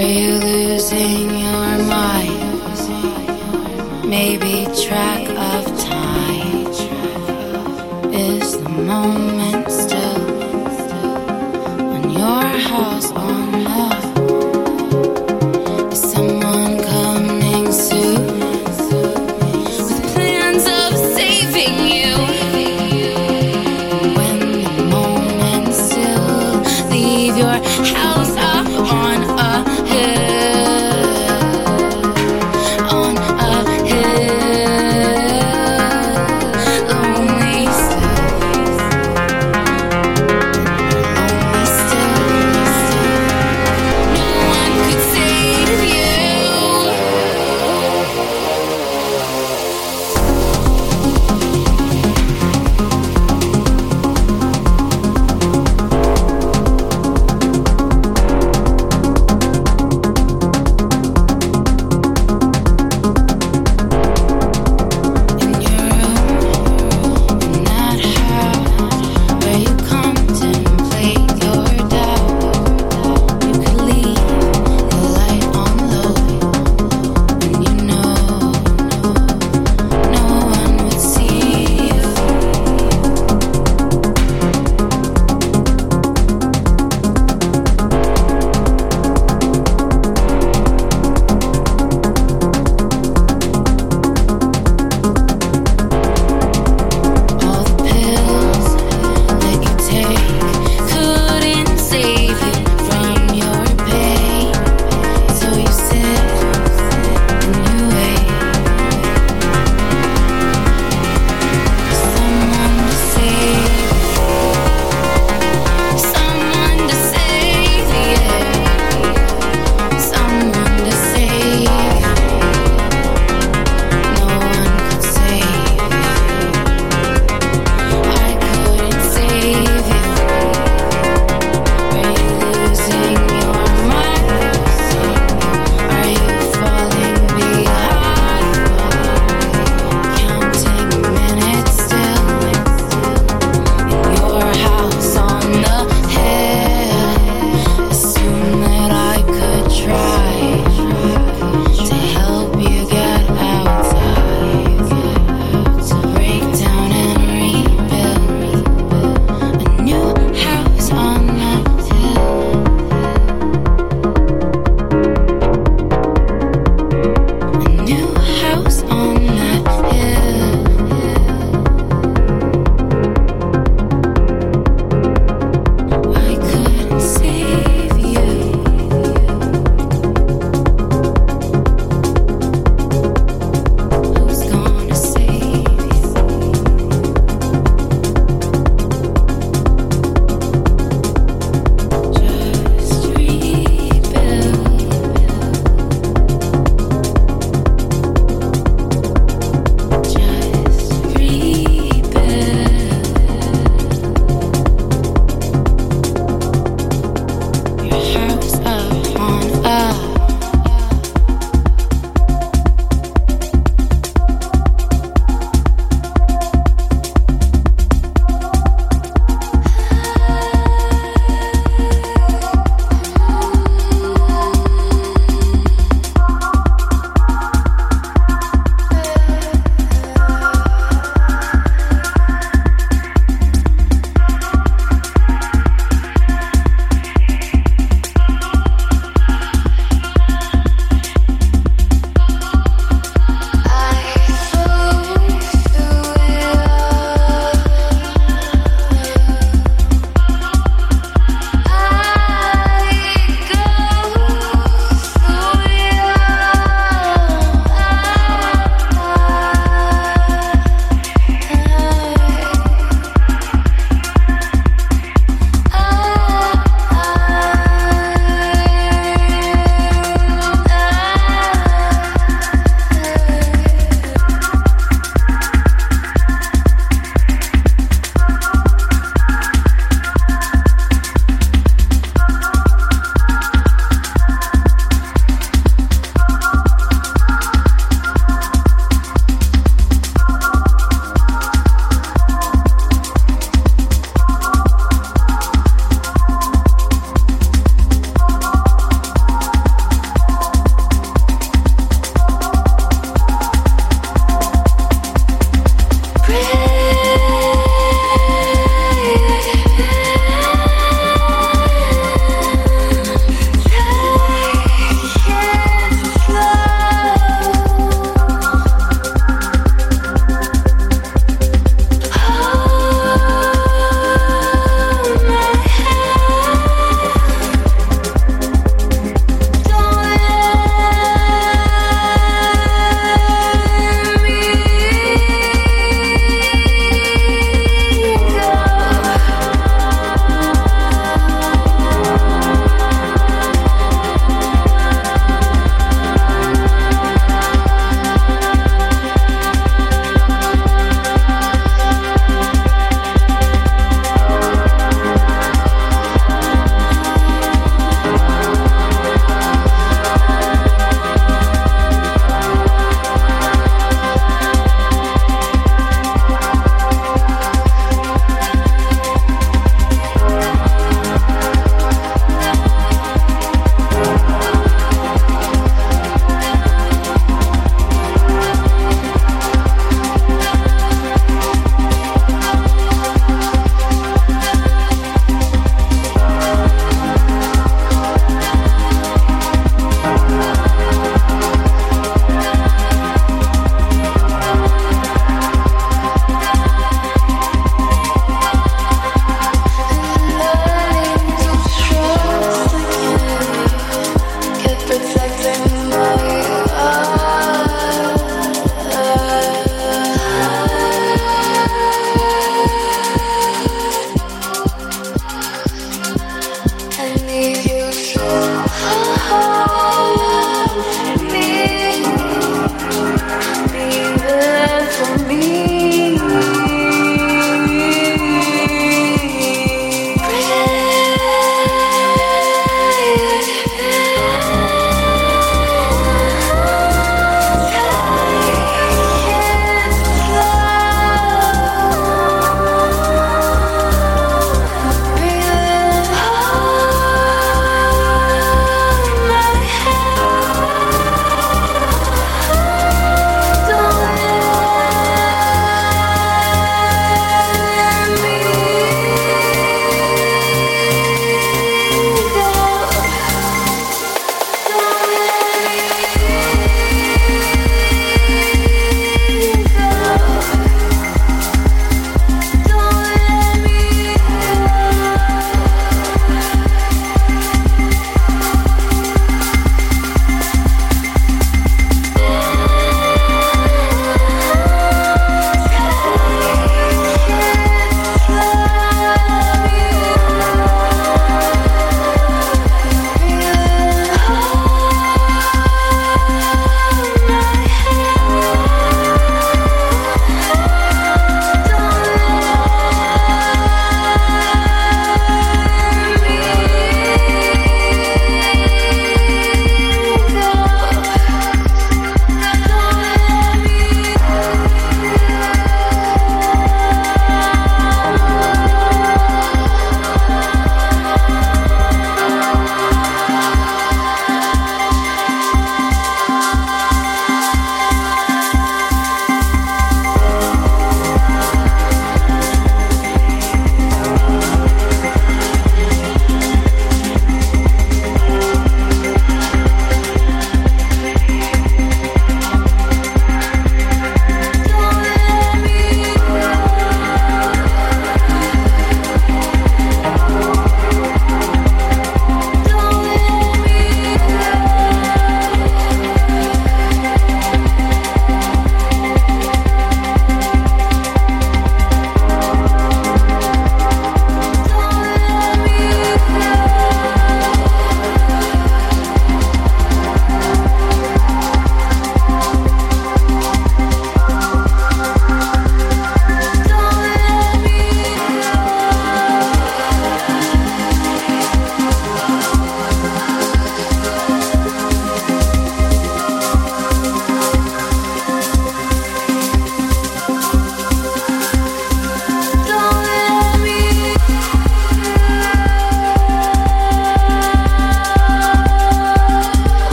you losing your mind? Maybe track of time is the moment.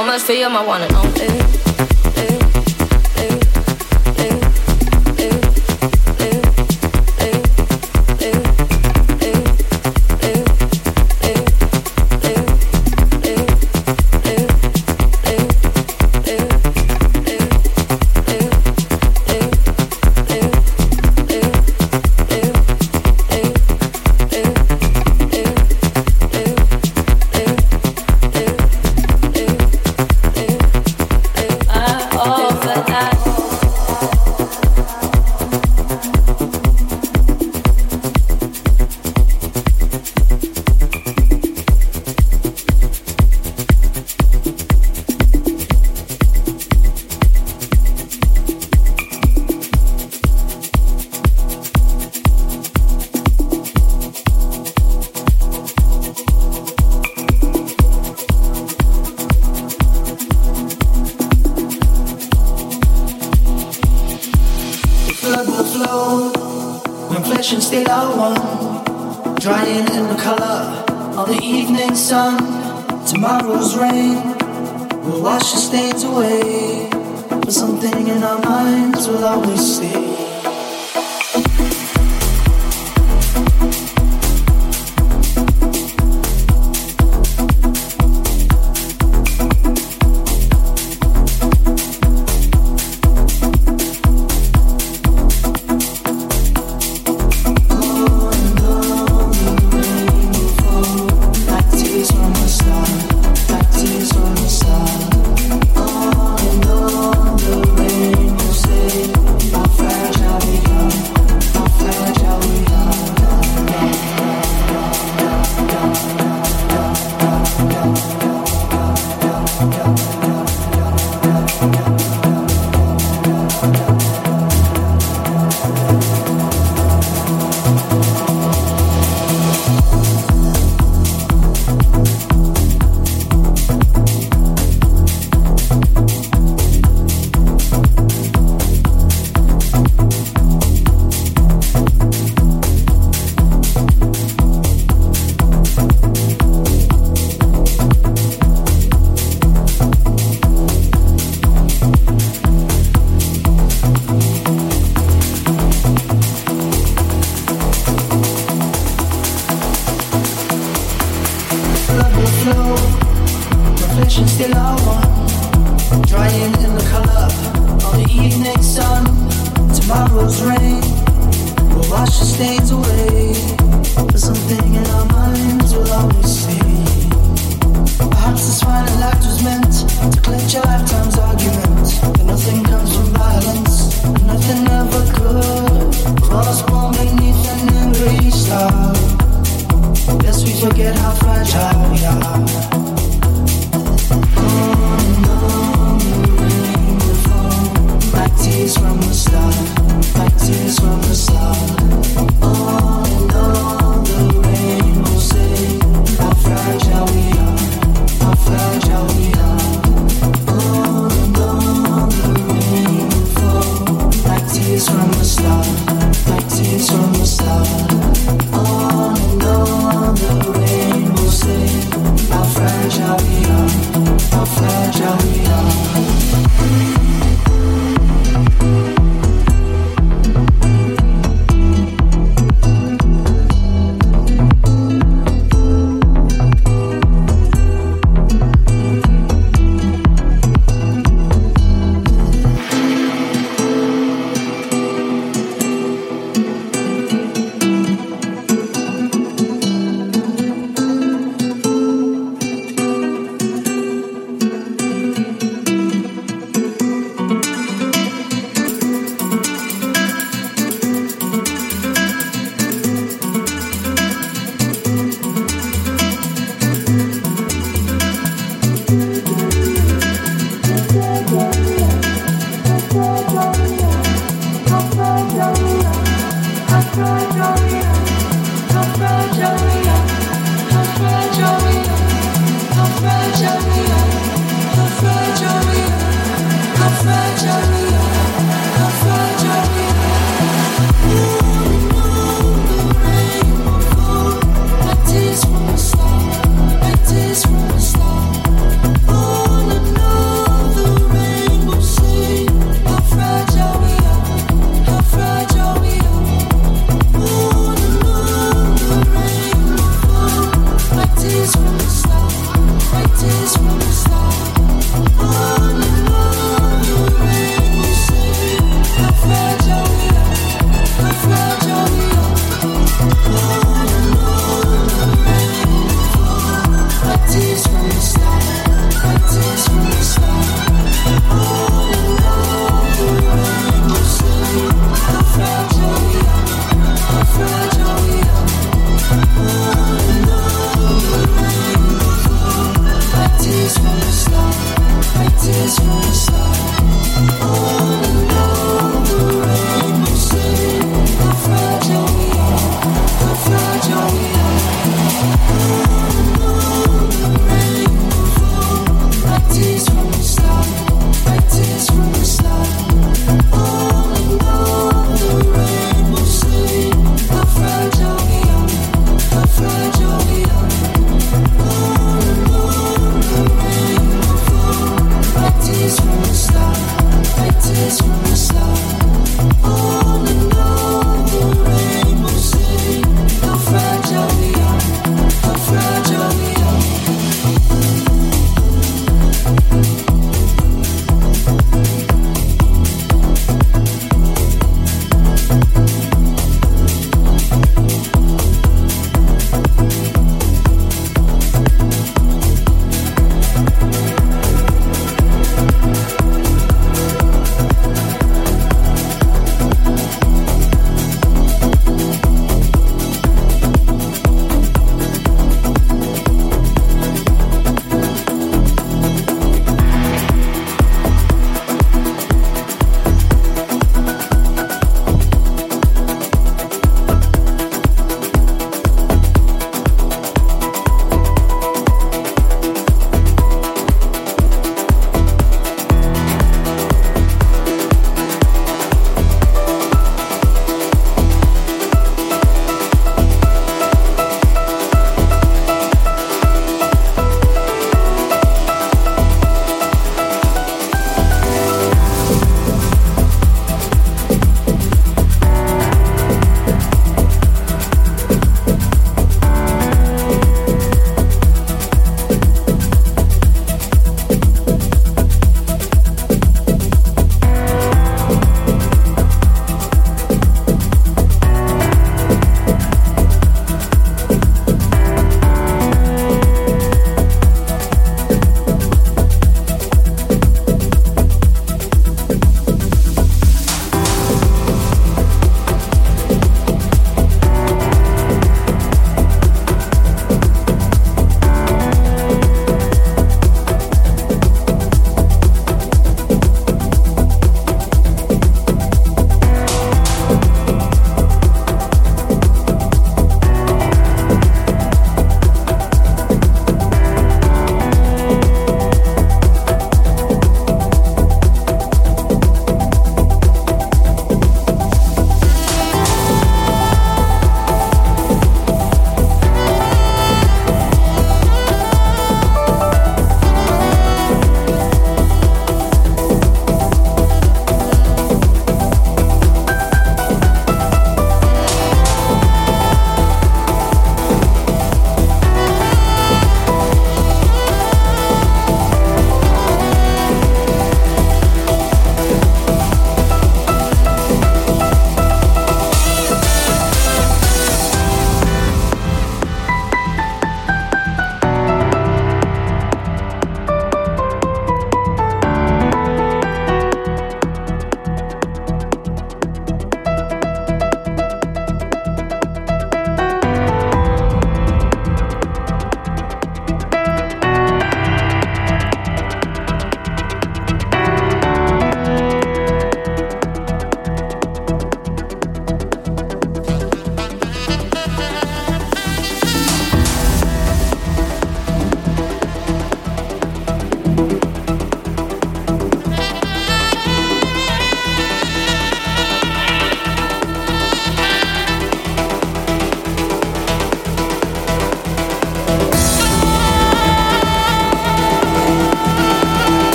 So much for you, my one and only.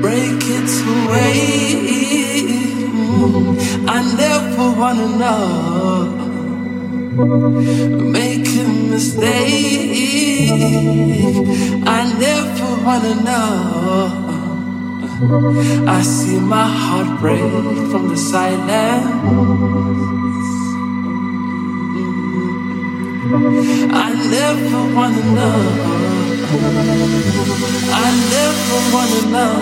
Break it away. I never wanna know. Make a mistake. I never wanna know. I see my heart break from the silence. I never wanna know. I never wanna know.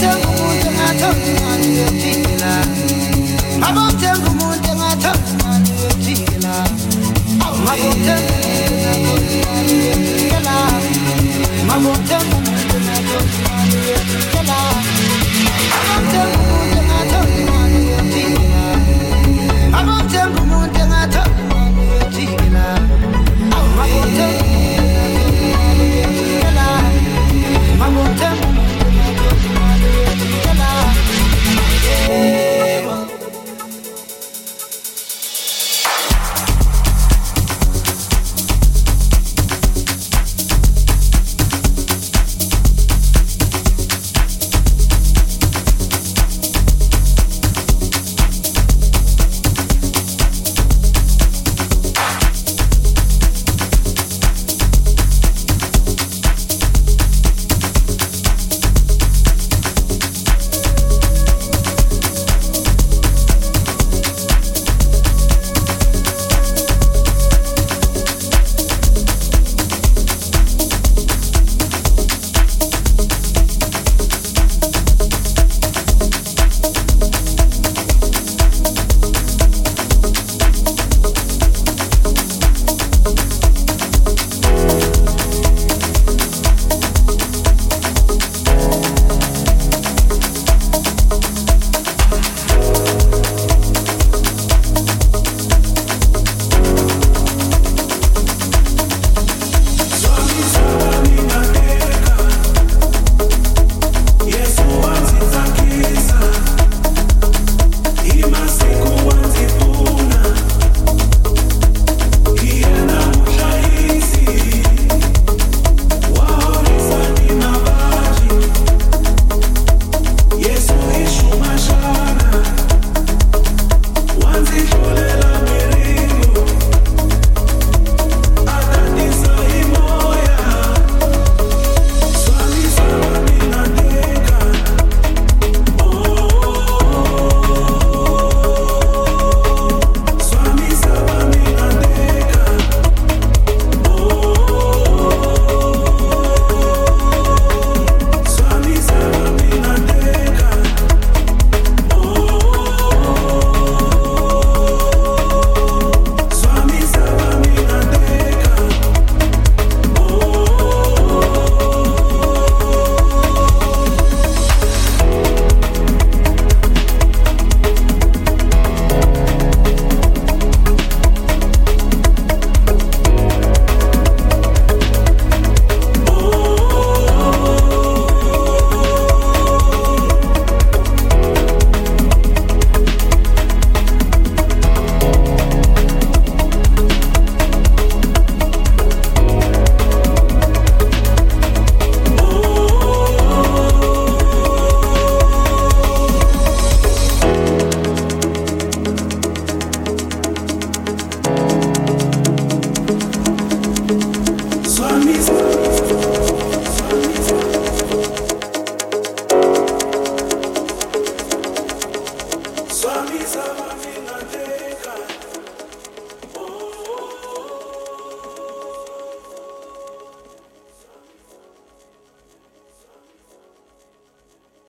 tengo umuntu ngathola imali yokuphila abamthenga umuntu ngathola imali yokuphila mabothenga umuntu yokuphila mabothenga umuntu ngathola imali yokuphila abamthenga